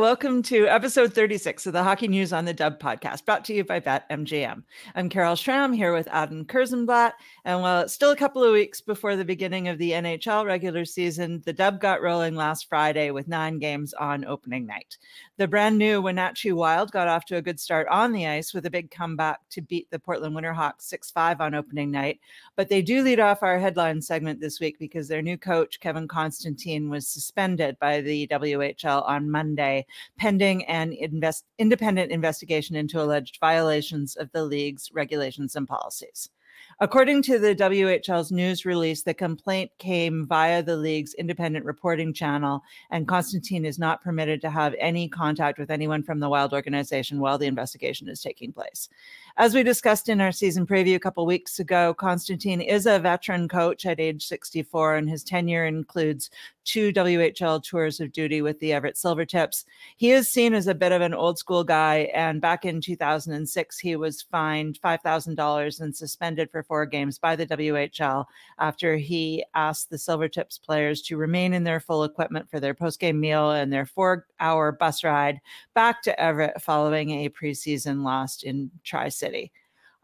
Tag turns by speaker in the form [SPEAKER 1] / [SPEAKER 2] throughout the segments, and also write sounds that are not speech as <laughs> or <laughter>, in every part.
[SPEAKER 1] Welcome to episode 36 of the Hockey News on the Dub podcast, brought to you by BetMGM. I'm Carol Schram here with Adam Kierszenblat. And while it's still a couple of weeks before the beginning of the NHL regular season, the Dub got rolling last Friday with nine games on opening night. The brand new Wenatchee Wild got off to a good start on the ice with a big comeback to beat the Portland Winterhawks 6 5 on opening night. But they do lead off our headline segment this week because their new coach, Kevin Constantine, was suspended by the WHL on Monday, pending an invest- independent investigation into alleged violations of the league's regulations and policies. According to the WHL's news release, the complaint came via the league's independent reporting channel, and Constantine is not permitted to have any contact with anyone from the Wild organization while the investigation is taking place. As we discussed in our season preview a couple weeks ago, Constantine is a veteran coach at age 64, and his tenure includes two WHL tours of duty with the Everett Silvertips. He is seen as a bit of an old school guy, and back in 2006, he was fined $5,000 and suspended for four games by the WHL after he asked the Silvertips players to remain in their full equipment for their postgame meal and their four hour bus ride back to Everett following a preseason loss in Tri City. City.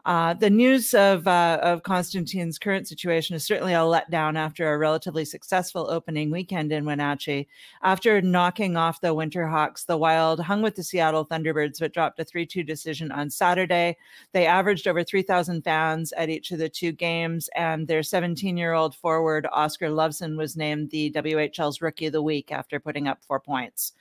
[SPEAKER 1] Uh, the news of uh, of Constantine's current situation is certainly a letdown after a relatively successful opening weekend in Wenatchee. After knocking off the Winterhawks, the Wild hung with the Seattle Thunderbirds, but dropped a 3 2 decision on Saturday. They averaged over 3,000 fans at each of the two games, and their 17 year old forward, Oscar Lovson, was named the WHL's Rookie of the Week after putting up four points.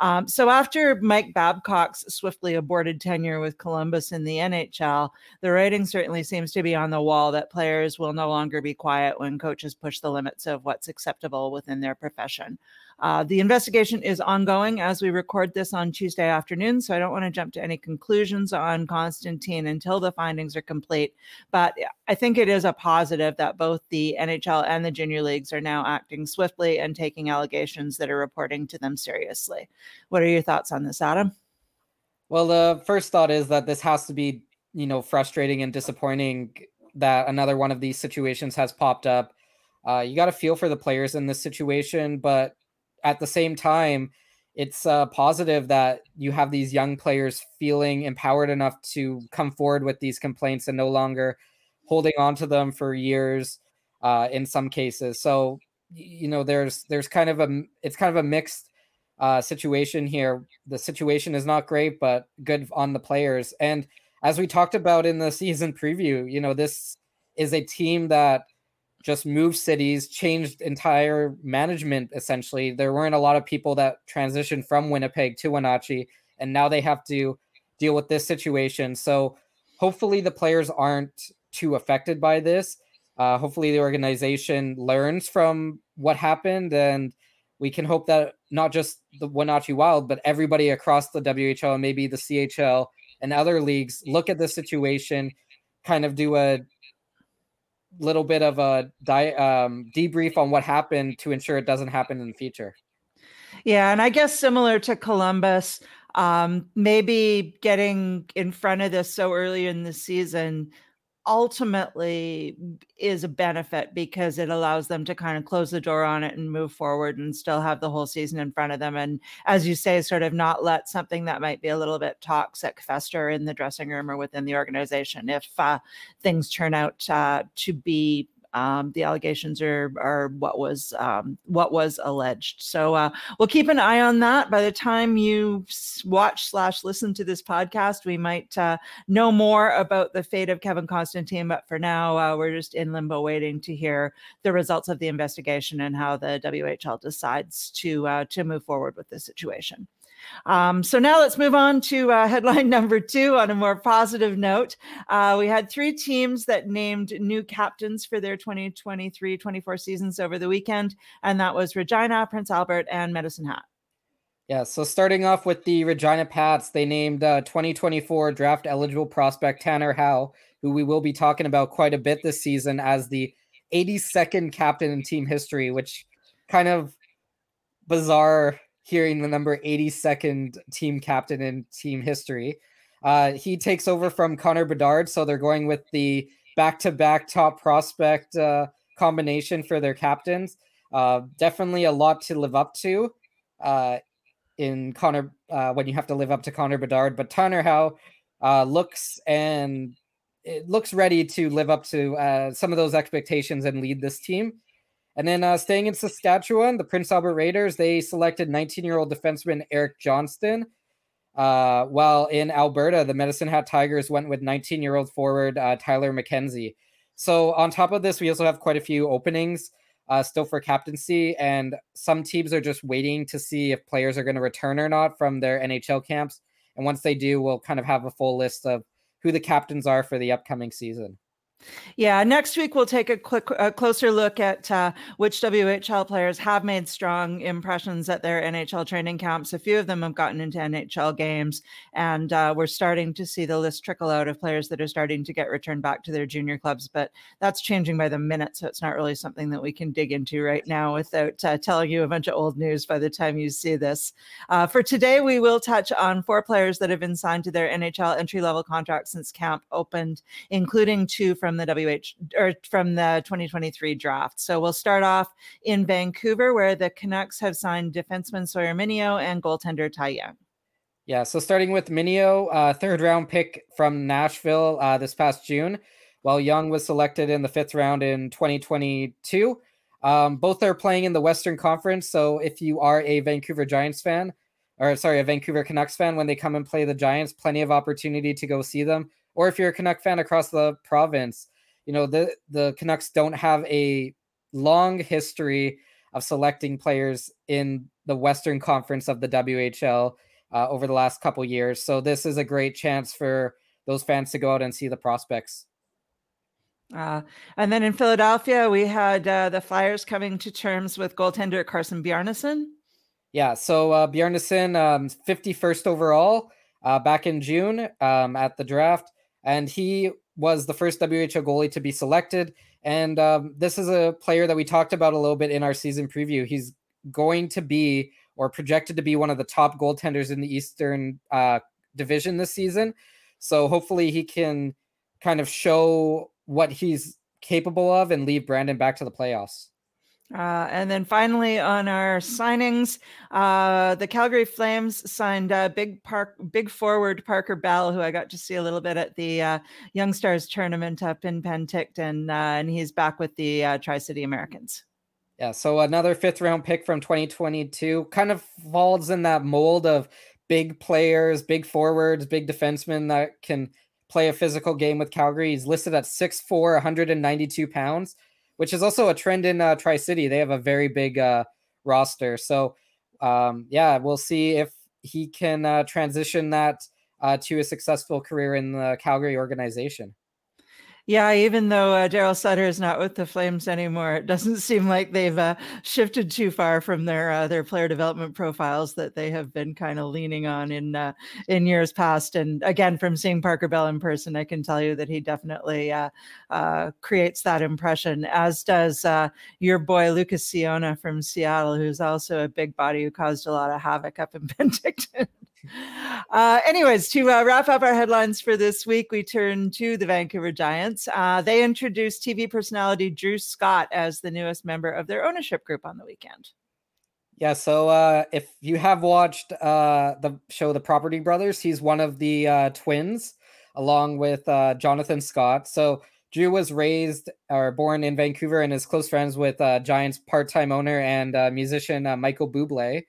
[SPEAKER 1] Um, so after Mike Babcock's swiftly aborted tenure with Columbus in the NHL, the writing certainly seems to be on the wall that players will no longer be quiet when coaches push the limits of what's acceptable within their profession. Uh, the investigation is ongoing as we record this on Tuesday afternoon, so I don't want to jump to any conclusions on Constantine until the findings are complete. But I think it is a positive that both the NHL and the junior leagues are now acting swiftly and taking allegations that are reporting to them seriously. What are your thoughts on this, Adam?
[SPEAKER 2] Well, the first thought is that this has to be, you know, frustrating and disappointing that another one of these situations has popped up. Uh, you got to feel for the players in this situation, but at the same time, it's uh, positive that you have these young players feeling empowered enough to come forward with these complaints and no longer holding on to them for years uh, in some cases. So you know, there's there's kind of a it's kind of a mixed uh, situation here. The situation is not great, but good on the players. And as we talked about in the <laughs> season preview, you know, this is a team that just moved cities, changed entire management essentially. There weren't a lot of people that transitioned from Winnipeg to Wenatchee, and now they have to deal with this situation. So hopefully the players aren't too affected by this. Uh, hopefully the organization learns from what happened, and we can hope that not just the Wenatchee Wild, but everybody across the WHL and maybe the CHL and other leagues look at the situation, kind of do a little bit of a di- um, debrief on what happened to ensure it doesn't happen in the future.
[SPEAKER 1] Yeah, and I guess similar to Columbus, um, maybe getting in front of this so early in the season ultimately is a benefit because it allows them to kind of close the door on it and move forward and still have the whole season in front of them. And as you say, sort of not let something that might be a little bit toxic fester in the dressing room or within the organization if uh, things turn out uh, to be um, the allegations are are what was um, what was alleged. So uh, we'll keep an eye on that. By the time you watch slash listen to this podcast, we might uh, know more about the fate of Kevin Constantine. But for now, uh, we're just in limbo, waiting to hear the results of the investigation and how the WHL decides to uh, to move forward with the situation. Um, so now let's move on to uh, <laughs> headline number two on a more positive note. Uh, we had three teams that named new captains for their 2023 24 seasons over the weekend, and that was Regina, Prince Albert, and Medicine Hat.
[SPEAKER 2] Yeah, so starting off with the Regina Pats, they named uh, 2024 draft eligible prospect Tanner Howe, who we will be talking about quite a bit this season as the 82nd captain in team history, which kind of bizarre hearing the number 82nd team captain in team history. Uh, he takes over from Connor Bedard, so they're going with the back-to-back top prospect uh, combination for their captains. Uh, definitely a lot to live up to. Uh, in Connor uh, when you have to live up to Connor Bedard, but Tanner Howe uh, looks and it looks ready to live up to some of those expectations and lead this team. And then uh, staying in Saskatchewan, the Prince Albert Raiders, they selected 19 year old defenseman Eric Johnston. Uh, while in Alberta, the Medicine Hat Tigers went with 19 year old forward uh, Tyler McKenzie. So, on top of this, we also have quite a few openings uh, still for captaincy. And some teams are just waiting to see if players are going to return or not from their NHL camps. And once they do, we'll kind of have a full list of who the captains are for the upcoming season.
[SPEAKER 1] Yeah, next week we'll take a quick, a closer look at uh, which WHL players have made strong impressions at their NHL training camps. A few of them have gotten into NHL games, and uh, we're starting to see the list trickle out of players that are starting to get returned back to their junior clubs. But that's changing by the minute, so it's not really something that we can dig into right now without uh, telling you a bunch of old news by the time you see this. Uh, for today, we will touch on four players that have been signed to their NHL entry level contracts since camp opened, including two from from the WH or from the 2023 draft. So we'll start off in Vancouver, where the Canucks have signed defenseman Sawyer Mynio and goaltender Ty Young.
[SPEAKER 2] Yeah, so starting with Mynio, uh, third round pick from Nashville uh, this past June, while Young was selected in the fifth round in 2022. Um, both are playing in the Western Conference. So if you are a Vancouver Giants fan, or sorry, a Vancouver Canucks fan, when they come and play the Giants, plenty of opportunity to go see them or if you're a Canuck fan across the province, you know, the the Canucks don't have a long history of selecting players in the Western Conference of the WHL uh, over the last couple years. So this is a great chance for those fans to go out and see the prospects.
[SPEAKER 1] Uh, and then in Philadelphia, we had uh, the Flyers coming to terms with goaltender Carson Bjarnason.
[SPEAKER 2] Yeah, so uh, Bjarnason, um, 51st overall uh, back in June um, at the draft and he was the first WHL goalie to be selected. And um, this is a player that we talked about a little bit in our season preview. He's going to be or projected to be one of the top goaltenders in the Eastern uh, Division this season. So hopefully he can kind of show what he's capable of and leave Brandon back to the playoffs.
[SPEAKER 1] Uh, and then finally, on our signings, uh, the Calgary Flames signed uh, big park, big forward Parker Bell, who I got to see a little bit at the uh, Young Stars tournament up in Penticton, uh, and he's back with the uh, Tri City Americans.
[SPEAKER 2] Yeah, so another fifth round pick from 2022 kind of falls in that mold of big players, big forwards, big defensemen that can play a physical game with Calgary. He's listed at 6'4, 192 pounds which is also a trend in uh, Tri City. They have a very big uh, roster. So, um, yeah, we'll see if he can uh, transition that uh, to a successful career in the Calgary organization.
[SPEAKER 1] Yeah, even though uh, Daryl Sutter is not with the Flames anymore, it doesn't <laughs> seem like they've uh, shifted too far from their uh, their player development profiles that they have been kind of leaning on in uh, in years past. And again, from seeing Parker Bell in person, I can tell you that he definitely uh, uh, creates that impression. As does your boy Lucas Ciona from Seattle, who's also a big body who caused a lot of havoc up in <laughs> Penticton. Uh, anyways, to uh, wrap up our headlines for this week, we turn to the Vancouver Giants. Uh, they introduced TV personality Drew Scott as the newest member of their ownership group on the weekend.
[SPEAKER 2] Yeah, so uh, if you have watched uh, the show The Property Brothers, he's one of the uh, twins along with Jonathan Scott. So Drew was raised or born in Vancouver and is close friends with Giants part-time owner and musician Michael Bublé.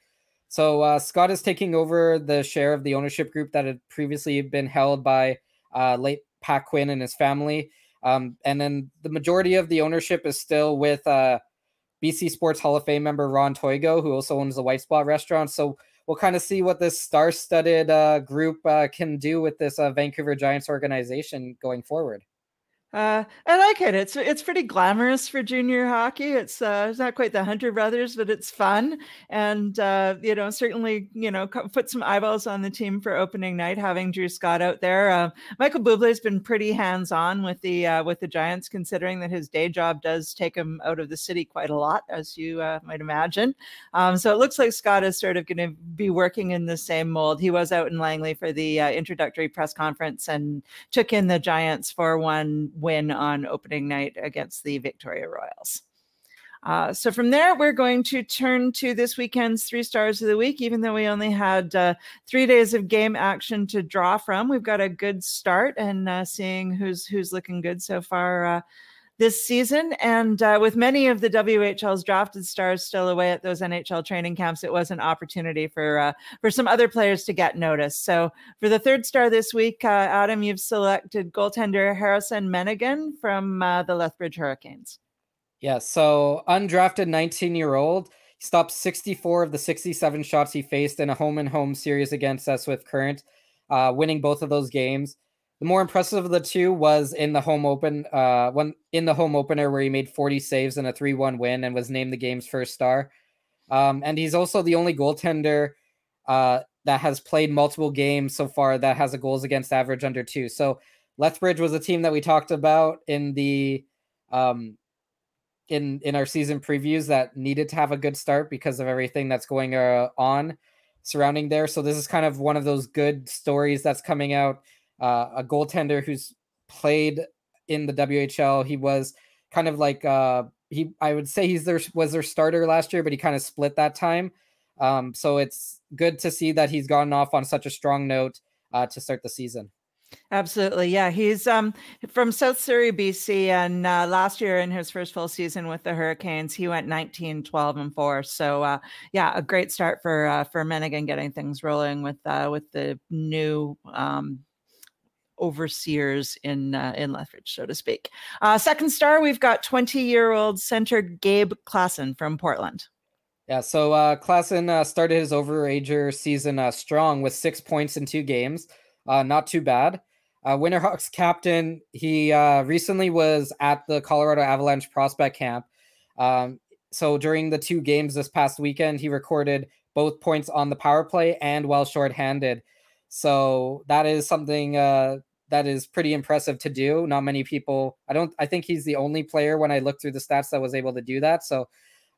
[SPEAKER 2] So uh, Scott is taking over the share of the ownership group that had previously been held by uh, late Pat Quinn and his family. Um, and then the majority of the ownership is still with uh, BC Sports Hall of Fame member Ron Toigo, who also owns the White Spot restaurant. So we'll kind of see what this star-studded uh, group uh, can do with this uh, Vancouver Giants organization going forward.
[SPEAKER 1] Uh, I like it. It's it's pretty glamorous for junior hockey. It's uh, it's not quite the Hunter brothers, but it's fun, and uh, you know certainly you know put some eyeballs on the team for opening night. Having Drew Scott out there, uh, Michael Bublé has been pretty hands on with the uh, with the Giants, considering that his day job does take him out of the city quite a lot, as you uh, might imagine. Um, so it looks like Scott is sort of going to be working in the same mold. He was out in Langley for the uh, introductory press conference and took in the Giants for one win on opening night against the Victoria Royals. Uh, so from there, we're going to turn to this weekend's three stars of the week. Even though we only had uh, three days of game action to draw from, we've got a good start and uh, seeing who's who's looking good so far uh, this season. And uh, with many of the WHL's drafted stars still away at those NHL training camps, it was an opportunity for uh, for some other players to get noticed. So for the third star this week, uh, Adam, you've selected goaltender Harrison Meneghin from uh, the Lethbridge Hurricanes.
[SPEAKER 2] Yeah, so undrafted 19 year old. He stopped 64 of the 67 shots he faced in a home and home series against Swift Current, uh, winning both of those games. The more impressive of the two was in the home open, uh, one in the home opener where he made 40 saves in a 3-1 win and was named the game's first star. Um, and he's also the only goaltender uh, that has played multiple games so far that has a goals against average under two. So Lethbridge was a team that we talked about in the um, in in our season previews that needed to have a good start because of everything that's going uh, on surrounding there. So this is kind of one of those good stories that's coming out uh, a goaltender who's played in the WHL. He was kind of like uh, he I would say he's their was their starter last year, but he kind of split that time. Um, so it's good to see that he's gotten off on such a strong note uh, to start the season.
[SPEAKER 1] Absolutely. Yeah. He's um, from South Surrey, BC. And uh, last year in his first full season with the Hurricanes, he went 19, 12, and 4. So, uh, yeah, a great start for uh, for Meneghin getting things rolling with uh, with the new um, overseers in uh, in Lethbridge, so to speak. Uh, second star, we've got 20 year old center Gabe Klassen from Portland.
[SPEAKER 2] Yeah, so uh, Klassen uh, started his overager season uh, strong with six points in two games. Uh, not too bad. Uh, Winterhawks captain, he recently was at the Colorado Avalanche prospect camp. Um, so during the two games this past weekend, he recorded both points on the power play and while shorthanded. So that is something uh, that is pretty impressive to do. Not many people. I don't. I think he's the only player when I looked through the stats that was able to do that. So,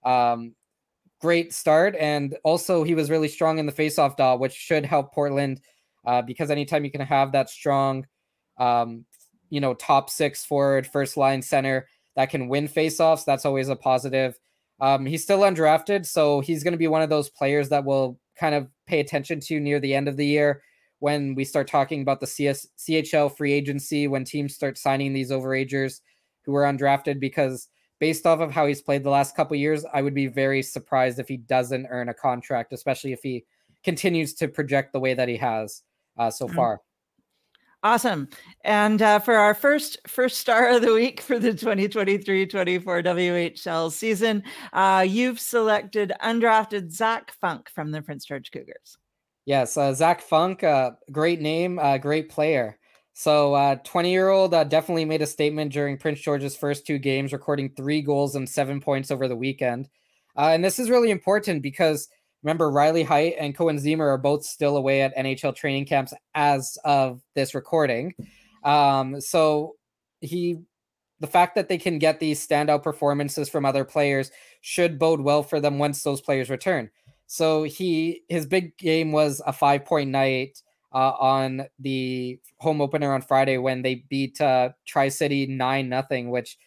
[SPEAKER 2] um, great start, and also he was really strong in the faceoff dot, which should help Portland uh, because anytime you can have that strong, um, you know, top six forward, first line center that can win faceoffs, that's always a positive. Um, he's still undrafted, so he's going to be one of those players that will kind of pay attention to near the end of the year when we start talking about the CS, CHL free agency, when teams start signing these overagers who are undrafted, because based off of how he's played the last couple years, I would be very surprised if he doesn't earn a contract, especially if he continues to project the way that he has uh, so mm. far.
[SPEAKER 1] Awesome. And uh, for our first first star of the week for the 2023-24 WHL season, uh, you've selected undrafted Zach Funk from the Prince George Cougars.
[SPEAKER 2] Yes, uh, Zach Funk, uh, great name, uh, great player. So, 20 uh, year old uh, definitely made a statement during Prince George's first two games, recording three goals and seven points over the weekend. Uh, and this is really important because remember, Riley Heidt and Koehn Ziemmer are both still away at NHL training camps as of this recording. Um, so, he, the fact that they can get these standout performances from other players should bode well for them once those players return. So he his big game was a five point night uh, on the home opener on Friday when they beat uh, Tri City nine nothing, which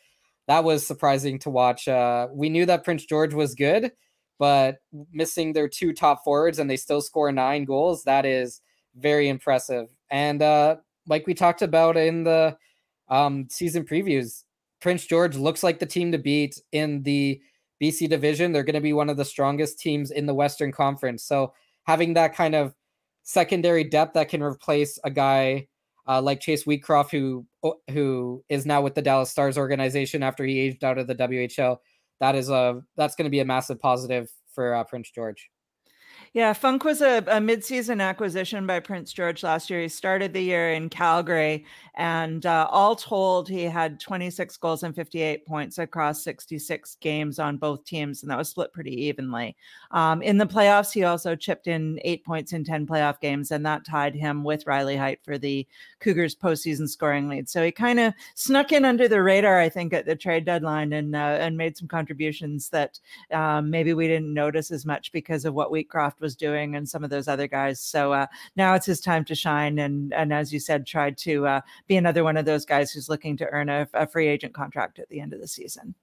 [SPEAKER 2] that was surprising to watch. Uh, we knew that Prince George was good, but missing their two top forwards and they still score nine goals, that is very impressive. And uh, like we talked about in the um, season previews, Prince George looks like the team to beat in the BC division. They're going to be one of the strongest teams in the Western Conference. So having that kind of secondary depth that can replace a guy uh, like Chase Wheatcroft, who who is now with the Dallas Stars organization after he aged out of the WHL, that is a that's going to be a massive positive for uh, Prince George.
[SPEAKER 1] Yeah, Funk was a, a midseason acquisition by Prince George last year. He started the year in Calgary, and uh, all told, he had 26 goals and 58 points across 66 games on both teams, and that was split pretty evenly. Um, in the playoffs, he also chipped in eight points in 10 playoff games, and that tied him with Riley Heidt for the Cougars' postseason scoring lead. So he kind of snuck in under the radar, I think, at the trade deadline and uh, and made some contributions that um, maybe we didn't notice as much because of what Wheatcroft was doing and some of those other guys. So uh, now it's his time to shine. And and as you said, tried to uh, be another one of those guys who's looking to earn a, a free agent contract at the end of the season.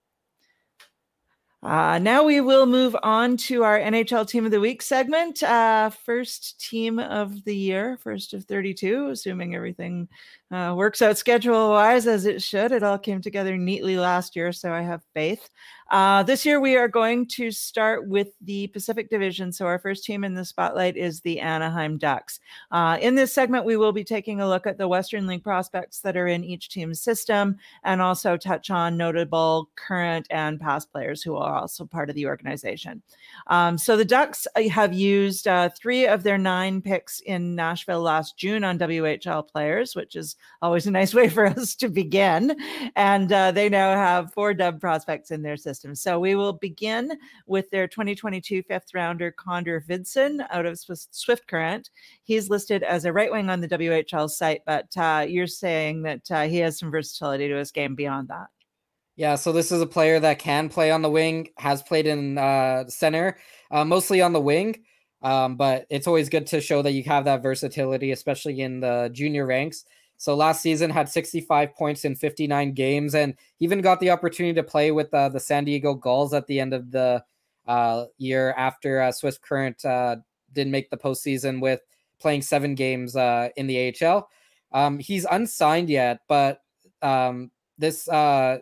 [SPEAKER 1] Uh, now we will move on to our NHL Team of the Week segment. Uh, first team of the year, first of 32, assuming everything uh, works out schedule wise as it should. It all came together neatly last year, so I have faith. Uh, this year, we are going to start with the Pacific Division. So, our first team in the spotlight is the Anaheim Ducks. Uh, in this segment, we will be taking a look at the Western League prospects that are in each team's system and also touch on notable current and past players who are also part of the organization. Um, so, the Ducks uh, have used uh, three of their nine picks in Nashville last June on WHL players, which is always a nice <laughs> way for us to begin. And uh, they now have four dub prospects in their system. So we will begin with their 2022 fifth rounder, Connor Hvidston out of Swift Current. He's listed as a right wing on the WHL site, but uh, you're saying that uh, he has some versatility to his game beyond that.
[SPEAKER 2] Yeah, so this is a player that can play on the wing, has played in uh, center, uh, mostly on the wing. Um, but it's always good to show that you have that versatility, especially in the junior ranks. So last season had 65 points in 59 games, and even got the opportunity to play with uh, the San Diego Gulls at the end of the uh, year after uh, Swift Current uh, didn't make the postseason with playing seven games uh, in the AHL. Um, he's unsigned yet, but um, this uh,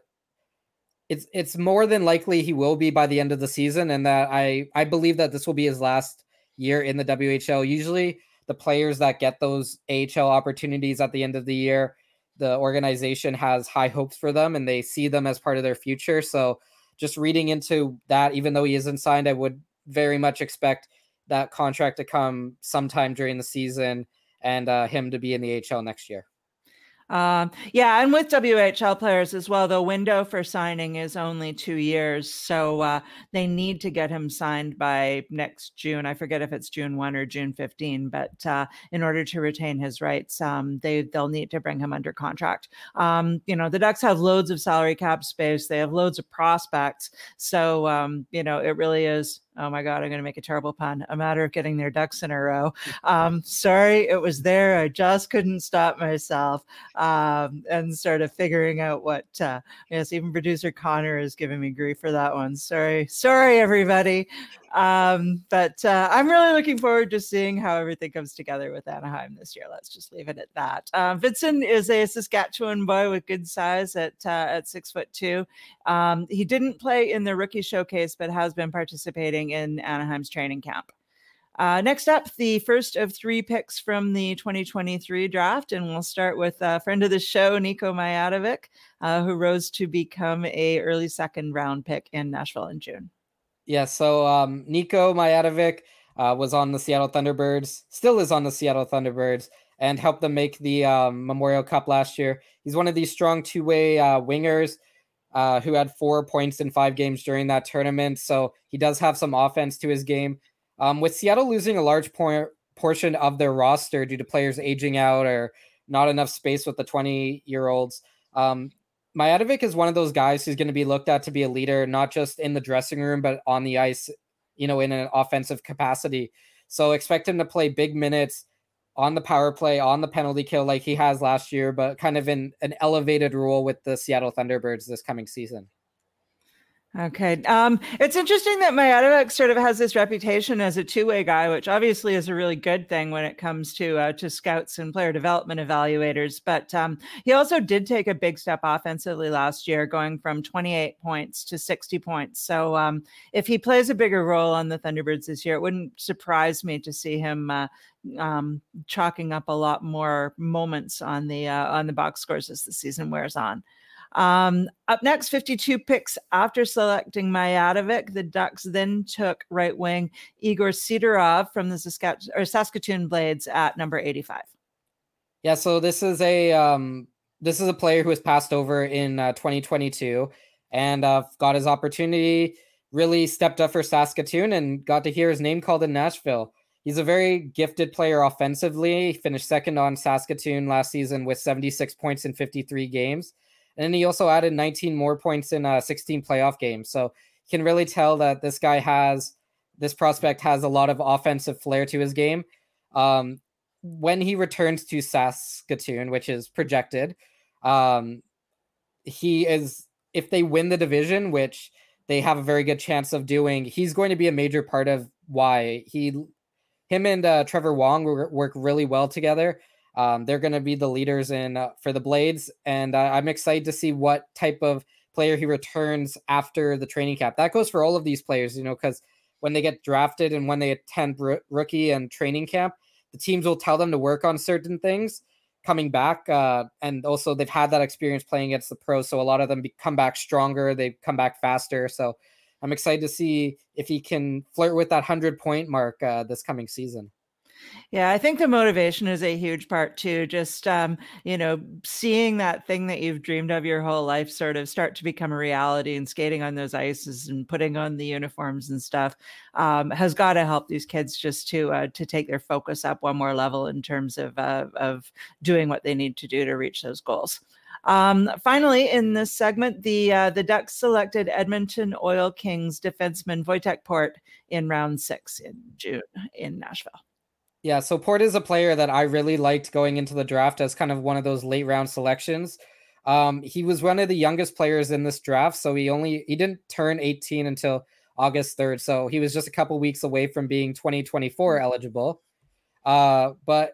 [SPEAKER 2] it's it's more than likely he will be by the end of the season, and that I I believe that this will be his last year in the WHL. Usually the players that get those AHL opportunities at the end of the year, the organization has high hopes for them and they see them as part of their future. So just reading into that, even though he isn't signed, I would very much expect that contract to come sometime during the season and uh, him to be in the AHL next year.
[SPEAKER 1] Um, yeah, and with WHL players as well, the window for signing is only two years, so uh, they need to get him signed by next June. I forget if it's June one or June fifteen, but uh, in order to retain his rights, um, they they'll need to bring him under contract. Um, you know, the Ducks have loads of salary cap space. They have loads of prospects, so um, you know it really is oh my god i'm going to make a terrible pun a matter of getting their ducks in a row. <laughs> Um, sorry it was there i just couldn't stop myself um, and sort of figuring out what uh, yes even producer connor is giving me grief for that one. Sorry sorry everybody um, but uh, I'm really looking forward to seeing how everything comes together with Anaheim this year. Let's just leave it at that. Uh, Hvidston is a Saskatchewan boy with good size at uh, at six foot two. Um, he didn't play in the rookie showcase, but has been participating in Anaheim's training camp. Uh, next up, the first of three picks from the 2023 draft, and we'll start with a friend of the show, Nico Mijatovic, uh, who rose to become a early second round pick in Nashville in June.
[SPEAKER 2] Yeah, so um, Nico Mijatovic uh, was on the Seattle Thunderbirds, still is on the Seattle Thunderbirds, and helped them make the um, Memorial Cup last year. He's one of these strong two way uh, wingers uh, who had four points in five games during that tournament. So he does have some offense to his game. Um, with Seattle losing a large por- portion of their roster due to players aging out or not enough space with the 20 year olds, um, Mijatovic is one of those guys who's going to be looked at to be a leader, not just in the dressing room, but on the ice, you know, in an offensive capacity. So expect him to play big minutes on the power play, on the penalty kill like he has last year, but kind of in an elevated role with the Seattle Thunderbirds this coming season.
[SPEAKER 1] Okay. Um, it's interesting that Mijatovic sort of has this reputation as a two-way guy, which obviously is a really good thing when it comes to uh, to scouts and player development evaluators. But um, he also did take a big step offensively last year, going from 28 points to 60 points. So um, if he plays a bigger role on the Thunderbirds this year, it wouldn't surprise me to see him uh, um, chalking up a lot more moments on the uh, on the box scores as the season wears on. Um, up next, 52 picks after selecting Mijatovic. The Ducks then took right wing Igor Sidorov from the Saskatchewan, or Saskatoon Blades at number 85.
[SPEAKER 2] Yeah, so this is a um, this is a player who was passed over in uh, 2022 and uh, got his opportunity. Really stepped up for Saskatoon and got to hear his name called in Nashville. He's a very gifted player offensively. He finished second on Saskatoon last season with 76 points in 53 games. And then he also added 19 more points in uh, 16 playoff games. So you can really tell that this guy has this prospect has a lot of offensive flair to his game. Um, when he returns to Saskatoon, which is projected, um, he is if they win the division, which they have a very good chance of doing. He's going to be a major part of why he, him and uh, Trevor Wong work really well together. Um, they're going to be the leaders in uh, for the Blades, and uh, I'm excited to see what type of player he returns after the training camp. That goes for all of these players, you know, because when they get drafted and when they attend r- rookie and training camp, the teams will tell them to work on certain things coming back. Uh, and also, they've had that experience playing against the pros. So a lot of them be- come back stronger, they come back faster. So I'm excited to see if he can flirt with that 100 point mark uh, this coming season.
[SPEAKER 1] Yeah, I think the motivation is a huge part too. Just um, you know, seeing that thing that you've dreamed of your whole life sort of start to become a reality and skating on those ices and putting on the uniforms and stuff um, has got to help these kids just to uh, to take their focus up one more level in terms of uh, of doing what they need to do to reach those goals. Um, finally, in this segment, the uh, the Ducks selected Edmonton Oil Kings defenseman Wojtek Port in round six in June in Nashville.
[SPEAKER 2] Yeah, so Port is a player that I really liked going into the draft as kind of one of those late round selections. Um, he was one of the youngest players in this draft, so he only he didn't turn 18 until August 3rd, so he was just a couple weeks away from being 2024 mm. eligible. Uh, but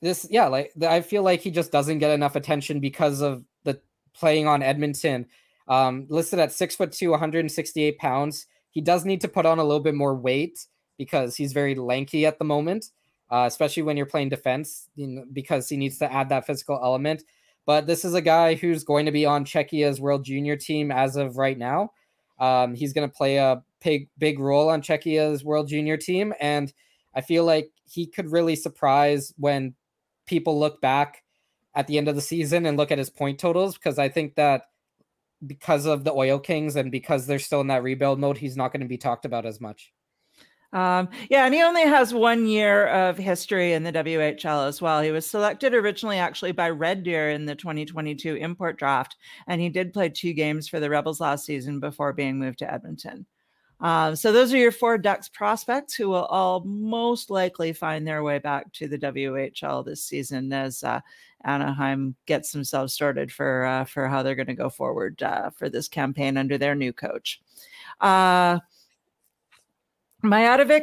[SPEAKER 2] this, yeah, like I feel like he just doesn't get enough attention because of the playing on Edmonton. Um, listed at six foot two, 168 pounds. He does need to put on a little bit more weight because he's very lanky at the moment uh, especially when you're playing defense, you know, because he needs to add that physical element. But this is a guy who's going to be on Czechia's World Junior team as of right now. Um, he's going to play a big, big role on Czechia's World Junior team, and I feel like he could really surprise when people look back at the end of the season and look at his point totals because I think that because of the Oil Kings and because they're still in that rebuild mode, he's not going to be talked about as much.
[SPEAKER 1] Um, yeah, and he only has one year of history in the WHL as well. He was selected originally actually by Red Deer in the 2022 import draft, and he did play two games for the Rebels last season before being moved to Edmonton. Um, so those are your four Ducks prospects who will all most likely find their way back to the WHL this season as uh, Anaheim gets themselves sorted for uh, for how they're going to go forward uh, for this campaign under their new coach. Uh,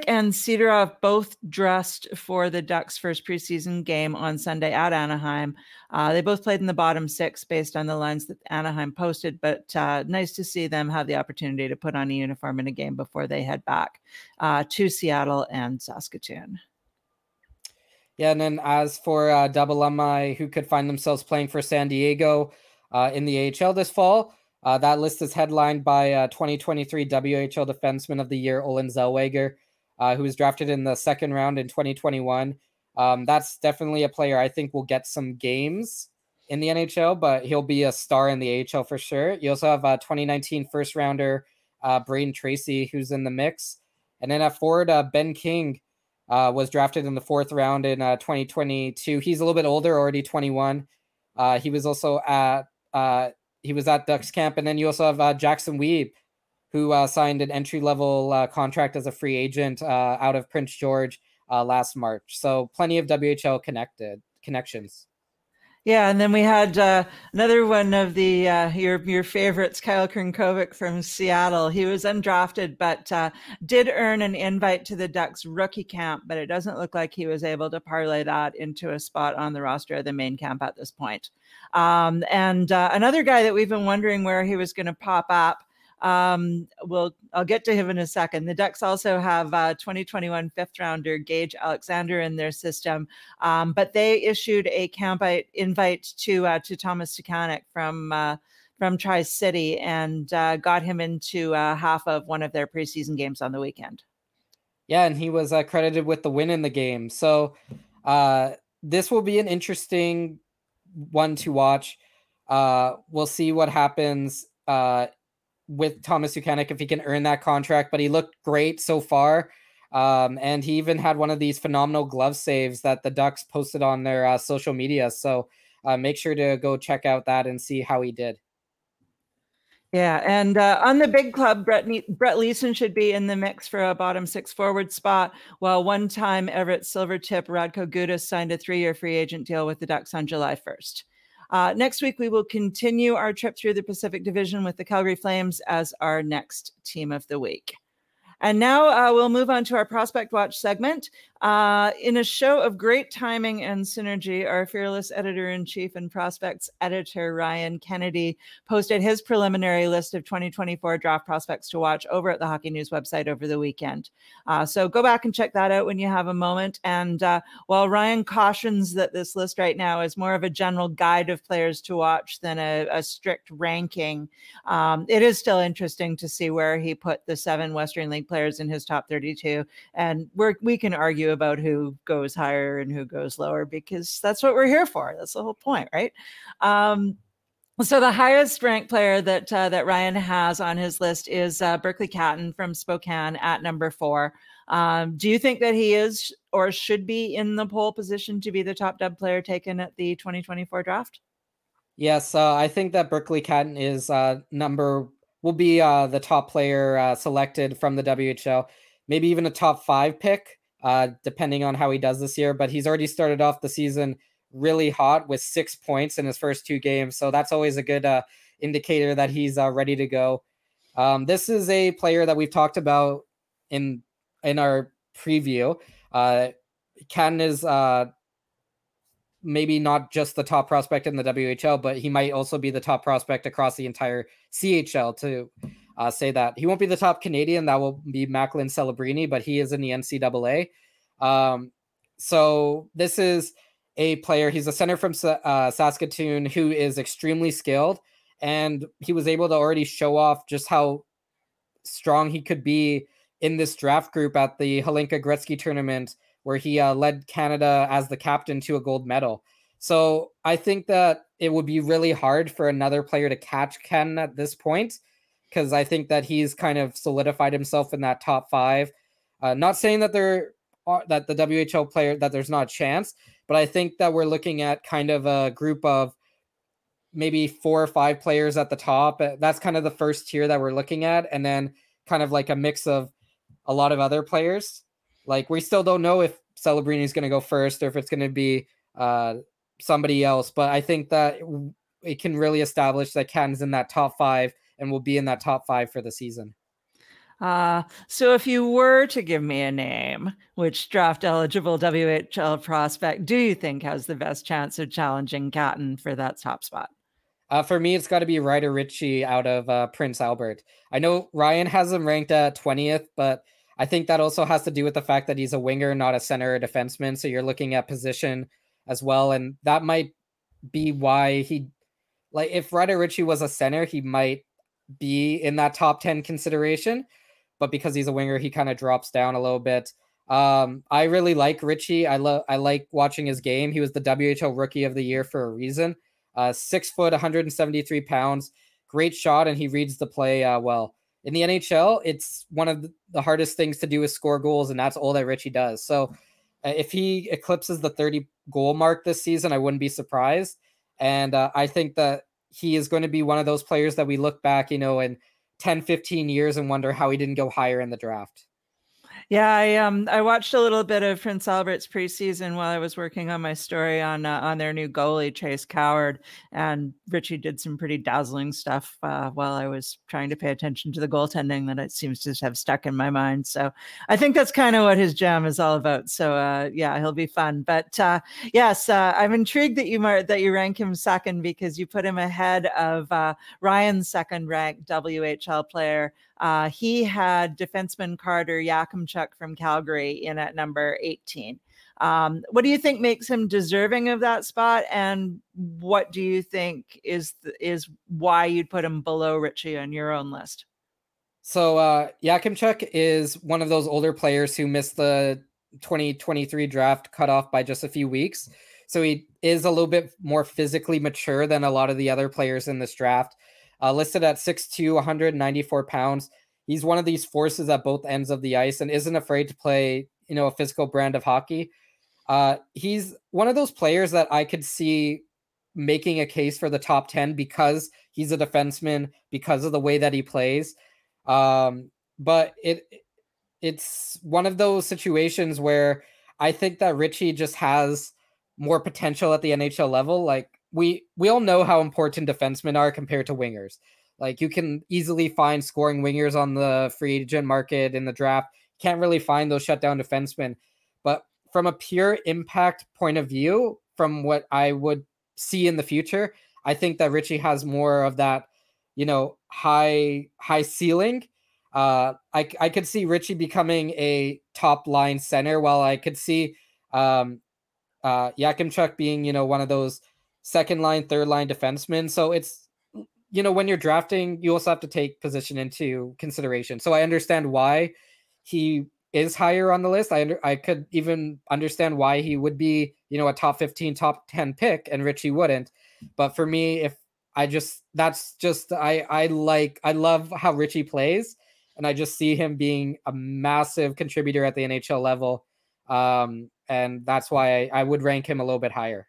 [SPEAKER 1] and Sidorov both dressed for the Ducks' first preseason game on Sunday at Anaheim. Uh, they both played in the bottom six based on the lines that Anaheim posted, but uh, nice to see them have the opportunity to put on a uniform in a game before they head back uh, to Seattle and Saskatoon.
[SPEAKER 2] Yeah, and then as for uh, double alumni who could find themselves playing for San Diego uh, in the AHL this fall, uh, that list is headlined by uh, 2023 WHL Defenseman of the Year, Olen Zellweger, uh, who was drafted in the second round in 2021. Um, that's definitely a player I think will get some games in the NHL, but he'll be a star in the AHL for sure. You also have a 2019 first rounder, uh, Brayden Tracey, who's in the mix. And then at forward, uh, Ben King uh, was drafted in the fourth round in 2022. He's a little bit older, already 21. he was also at he was at Ducks camp, and then you also have uh, Jaxsen Wiebe, who uh, signed an entry level uh, contract as a free agent uh, out of Prince George uh, last March. So plenty of WHL connected connections.
[SPEAKER 1] Yeah, and then we had uh, another one of the uh, your your favorites, Kyle Crnkovic from Seattle. He was undrafted, but uh, did earn an invite to the Ducks rookie camp. But it doesn't look like he was able to parlay that into a spot on the roster of the main camp at this point. Um, and uh, another guy that we've been wondering where he was going to pop up um, we'll I'll get to him in a second. The Ducks also have uh, 2021 fifth rounder Gage Alexander in their system, um, but they issued a camp invite to uh, to Thomas Suchanek from uh, from Tri City and uh, got him into uh, half of one of their preseason games on the weekend.
[SPEAKER 2] Yeah, and he was uh, credited with the win in the game. So uh, this will be an interesting one to watch. Uh, we'll see what happens uh, with Thomas Suchanek if he can earn that contract, but he looked great so far. Um, and he even had one of these phenomenal glove saves that the Ducks posted on their uh, social media. So uh, make sure to go check out that and see how he did.
[SPEAKER 1] Yeah, and uh, on the big club, Brett ne- Brett Leason should be in the mix for a bottom six forward spot. While one-time Everett Silvertip Radko Gudas signed a three-year free agent deal with the Ducks on July 1st. Uh, next week, we will continue our trip through the Pacific Division with the Calgary Flames as our next team of the week. And now uh, we'll move on to our Prospect Watch segment. Uh, in a show of great timing and synergy, our fearless editor in chief and prospects editor, Ryan Kennedy, posted his preliminary list of 2024 draft prospects to watch over at the Hockey News website over the weekend. Uh, so go back and check that out when you have a moment. And uh, while Ryan cautions that this list right now is more of a general guide of players to watch than a, a strict ranking, um, it is still interesting to see where he put the seven Western League players in his top 32. And we we can argue about who goes higher and who goes lower because that's what we're here for. That's the whole point, right? Um, so the highest ranked player that uh, that Ryan has on his list is uh, Berkly Catton from Spokane at number four. Um, do you think that he is or should be in the pole position to be the top dub player taken at the 2024 draft?
[SPEAKER 2] Yes, uh, I think that Berkly Catton is uh, number will be uh, the top player uh, selected from the WHL, maybe even a top five pick uh, depending on how he does this year. But he's already started off the season really hot with six points in his first two games. So that's always a good uh, indicator that he's uh, ready to go. Um, this is a player that we've talked about in in our preview. Uh, Catton is uh, maybe not just the top prospect in the WHL, but he might also be the top prospect across the entire CHL too uh, say that he won't be the top Canadian. That will be Macklin Celebrini, but he is in the NCAA. Um, so this is a player. He's a center from uh, Saskatoon who is extremely skilled, and he was able to already show off just how strong he could be in this draft group at the Hlinka Gretzky tournament, where he uh, led Canada as the captain to a gold medal. So I think that it would be really hard for another player to catch Catton at this point because I think that he's kind of solidified himself in that top five. Uh, not saying that there are that the WHL player that there's not a chance, but I think that we're looking at kind of a group of maybe four or five players at the top. That's kind of the first tier that we're looking at, and then kind of like a mix of a lot of other players. Like we still don't know if Celebrini is going to go first or if it's going to be uh, somebody else, but I think that it can really establish that Catton's in that top five and will be in that top five for the season.
[SPEAKER 1] Uh, so if you were to give me a name, which draft eligible WHL prospect do you think has the best chance of challenging Catton for that top spot?
[SPEAKER 2] Uh, for me, it's got to be Ryder Ritchie out of uh, Prince Albert. I know Ryan has him ranked at 20th, but I think that also has to do with the fact that he's a winger, not a center or defenseman. So you're looking at position as well. And that might be why he, like, if Ryder Ritchie was a center, he might be in that top 10 consideration, but because he's a winger, he kind of drops down a little bit. Um, I really like Ritchie. I love I like watching his game. He was the WHL rookie of the year for a reason. Uh, six foot, 173 pounds, great shot, and he reads the play uh, well. In the NHL, it's one of the hardest things to do is score goals, and that's all that Ritchie does. So uh, if he eclipses the 30 goal mark this season, I wouldn't be surprised. And uh, I think that he is going to be one of those players that we look back, you know, in 10, 15 years and wonder how he didn't go higher in the draft.
[SPEAKER 1] Yeah, I um I watched a little bit of Prince Albert's preseason while I was working on my story on uh, on their new goalie Chase Coward, and Ritchie did some pretty dazzling stuff uh, while I was trying to pay attention to the goaltending that it seems to have stuck in my mind. So I think that's kind of what his jam is all about. So uh, yeah, he'll be fun. But uh, yes, uh, I'm intrigued that you mar- that you rank him second because you put him ahead of uh, Ryan's second ranked WHL player. Uh, he had defenseman Carter Yakemchuk from Calgary in at number 18. Um, what do you think makes him deserving of that spot, and what do you think is is why you'd put him below Ritchie on your own list?
[SPEAKER 2] So uh, Yakemchuk is one of those older players who missed the 2023 draft cutoff by just a few weeks. So he is a little bit more physically mature than a lot of the other players in this draft uh, listed at 6'2, 194 pounds. He's one of these forces at both ends of the ice and isn't afraid to play, you know, a physical brand of hockey. Uh, he's one of those players that I could see making a case for the top 10 because he's a defenseman, because of the way that he plays. Um, but it it's one of those situations where I think that Ritchie just has more potential at the NHL level. Like we we all know how important defensemen are compared to wingers. Like you can easily find scoring wingers on the free agent market in the draft. Can't really find those shutdown defensemen. But from a pure impact point of view, from what I would see in the future, I think that Ritchie has more of that, you know, high high ceiling. Uh, I I could see Ritchie becoming a top line center, while I could see um, uh, Yakemchuk being, you know, one of those second line, third line defensemen. So it's you know, when you're drafting, you also have to take position into consideration. So I understand why he is higher on the list. I under, I could even understand why he would be, you know, a top 15, top 10 pick and Ritchie wouldn't. But for me, if I just that's just I I like I love how Ritchie plays and I just see him being a massive contributor at the NHL level. Um, and that's why I, I would rank him a little bit higher.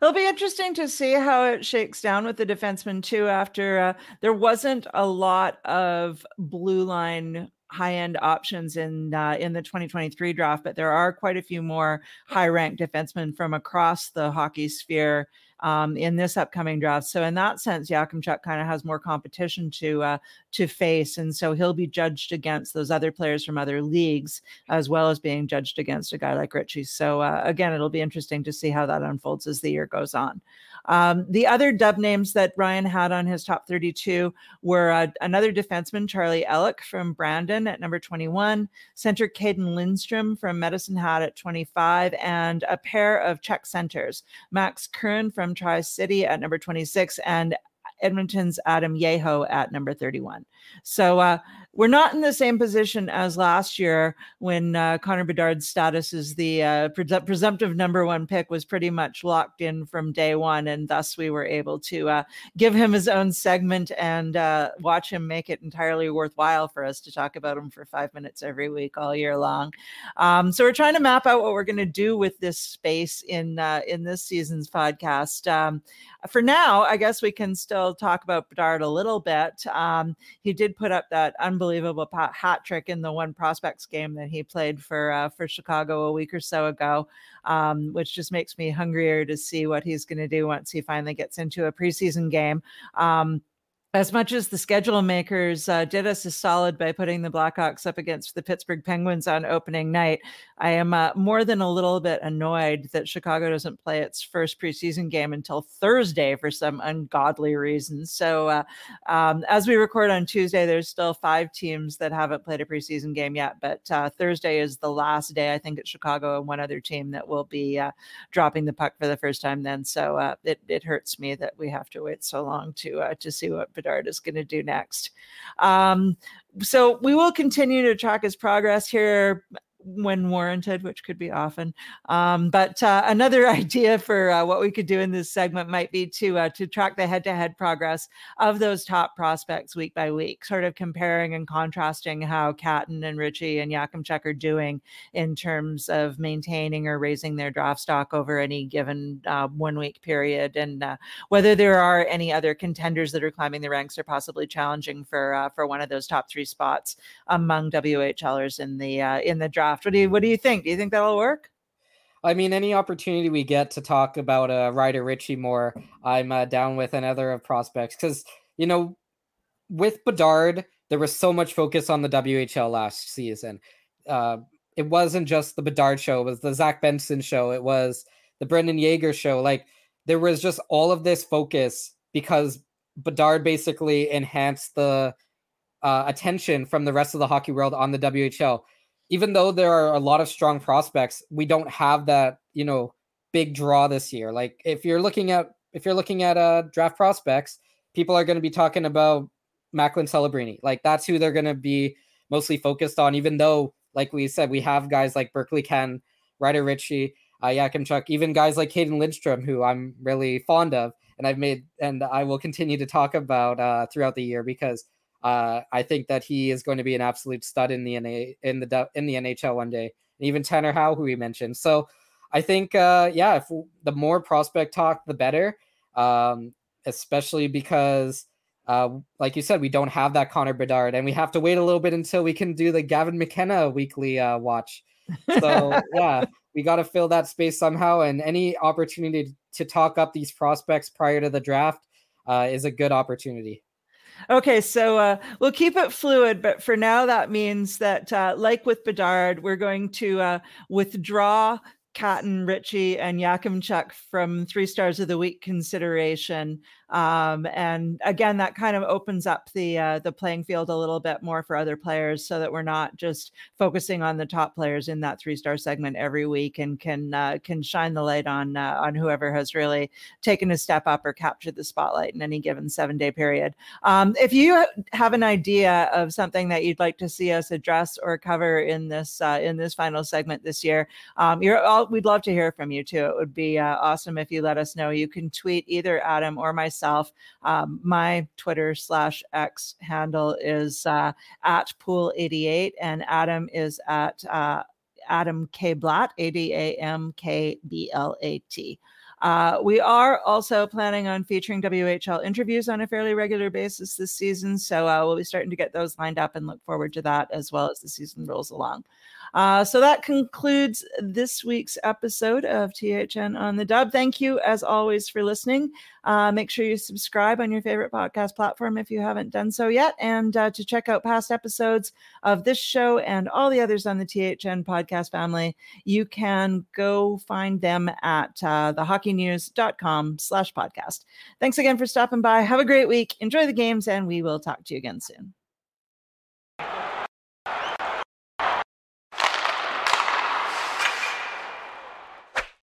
[SPEAKER 1] It'll be interesting to see how it shakes down with the defenseman too. After uh, there wasn't a lot of blue line high end options in uh, in the 2023 draft, but there are quite a few more high ranked defensemen from across the hockey sphere um, in this upcoming draft. So in that sense, Yakemchuk kind of has more competition to uh, to face, and so he'll be judged against those other players from other leagues, as well as being judged against a guy like Ritchie. So uh, again, it'll be interesting to see how that unfolds as the year goes on. Um, the other dub names that Ryan had on his top 32 were uh, another defenseman, Charlie Elick from Brandon at number 21, center Cayden Lindstrom from Medicine Hat at 25, and a pair of Czech centers, Max Curran from Tri City at number 26 and Edmonton's Adam Jecho at number 31. So uh, we're not in the same position as last year when uh, Connor Bedard's status as the uh, presumptive number one pick was pretty much locked in from day one, and thus we were able to uh, give him his own segment and uh, watch him make it entirely worthwhile for us to talk about him for five minutes every week all year long. Um, so we're trying to map out what we're going to do with this space in uh, in this season's podcast. Um, for now, I guess we can still talk about Bedard a little bit. Um, he did put up that unbelievable unbelievable hat trick in the one prospects game that he played for uh, for Chicago a week or so ago, um, which just makes me hungrier to see what he's going to do once he finally gets into a preseason game. Um, as much as the schedule makers uh, did us a solid by putting the Blackhawks up against the Pittsburgh Penguins on opening night, I am uh, more than a little bit annoyed that Chicago doesn't play its first preseason game until Thursday for some ungodly reason. So, uh, um, as we record on Tuesday, there's still five teams that haven't played a preseason game yet, but uh, Thursday is the last day. I think it's Chicago and one other team that will be uh, dropping the puck for the first time then. So uh, it, it hurts me that we have to wait so long to to see what Bedard is going to do next. Um, so we will continue to track his progress here when warranted, which could be often. Um, but uh, <laughs> another idea for uh, what we could do in this segment might be to uh, to track the head-to-head progress of those top prospects week by week, sort of comparing and contrasting how Catton and Ritchie and Yakemchuk are doing in terms of maintaining or raising their draft stock over any given uh, one-week period, and uh, whether there are any other contenders that are climbing the ranks or possibly challenging for uh, for one of those top three spots among WHLers in the in the draft draft. What do you What do you think? Do you think that'll work?
[SPEAKER 2] I mean, any opportunity we get to talk about uh, Ryder Ritchie more, I'm uh, down with another of prospects because you know, with Bedard, there was so much focus on the WHL last season. Uh, it wasn't just the Bedard show; it was the Zach Benson show. It was the Brayden Yager show. Like there was just all of this focus because Bedard basically enhanced the uh, attention from the rest of the hockey world on the WHL even though there are a lot of strong prospects, we don't have that, you know, big draw this year. Like if you're looking at if you're looking at uh draft prospects, people are going to be talking about Macklin Celebrini. Like that's who they're going to be mostly focused on, even though, like we said, we have guys like Berkly Catton, Ryder Ritchie, uh, Yakemchuk, even guys like Cayden Lindstrom, who I'm really fond of, and I've made and I will continue to talk about uh, throughout the year because uh, I think that he is going to be an absolute stud in the NA, in the in the NHL one day. And even Tanner Howe, who we mentioned. So I think, uh, yeah, if the more prospect talk, the better. Um, especially because, uh, like you said, we don't have that Connor Bedard, and we have to wait a little bit until we can do the Gavin McKenna weekly uh, watch. So <laughs> yeah, we got to fill that space somehow. And any opportunity to talk up these prospects prior to the draft uh, is a good opportunity.
[SPEAKER 1] Okay, so uh, we'll keep it fluid, but for now, that means that, uh, like with Bedard, we're going to uh, withdraw Catton, Ritchie, and Yakemchuk from three stars of the week consideration. Um, and again, that kind of opens up the uh, the playing field a little bit more for other players, so that we're not just focusing on the top players in that three star segment every week, and can uh, can shine the light on uh, on whoever has really taken a step up or captured the spotlight in any given seven day period. Um, if you have an idea of something that you'd like to see us address or cover in this uh, in this final segment this year, um, you're all we'd love to hear from you too. It would be uh, awesome if you let us know. You can tweet either Adam or myself. Um, my Twitter slash X handle is uh, at pool88, and Adam is at uh, Adam K Blatt, A D A M K B L A T. Uh, we are also planning on featuring WHL interviews on a fairly regular basis this season. So uh, we'll be starting to get those lined up and look forward to that as well as the season rolls along. Uh, so that concludes this week's episode of THN on the Dub. Thank you, as always, for listening. Uh, make sure you subscribe on your favorite podcast platform if you haven't done so yet. And uh, to check out past episodes of this show and all the others on the THN podcast family, you can go find them at uh, slash podcast. Thanks again for stopping by. Have a great week. Enjoy the games, and we will talk to you again soon.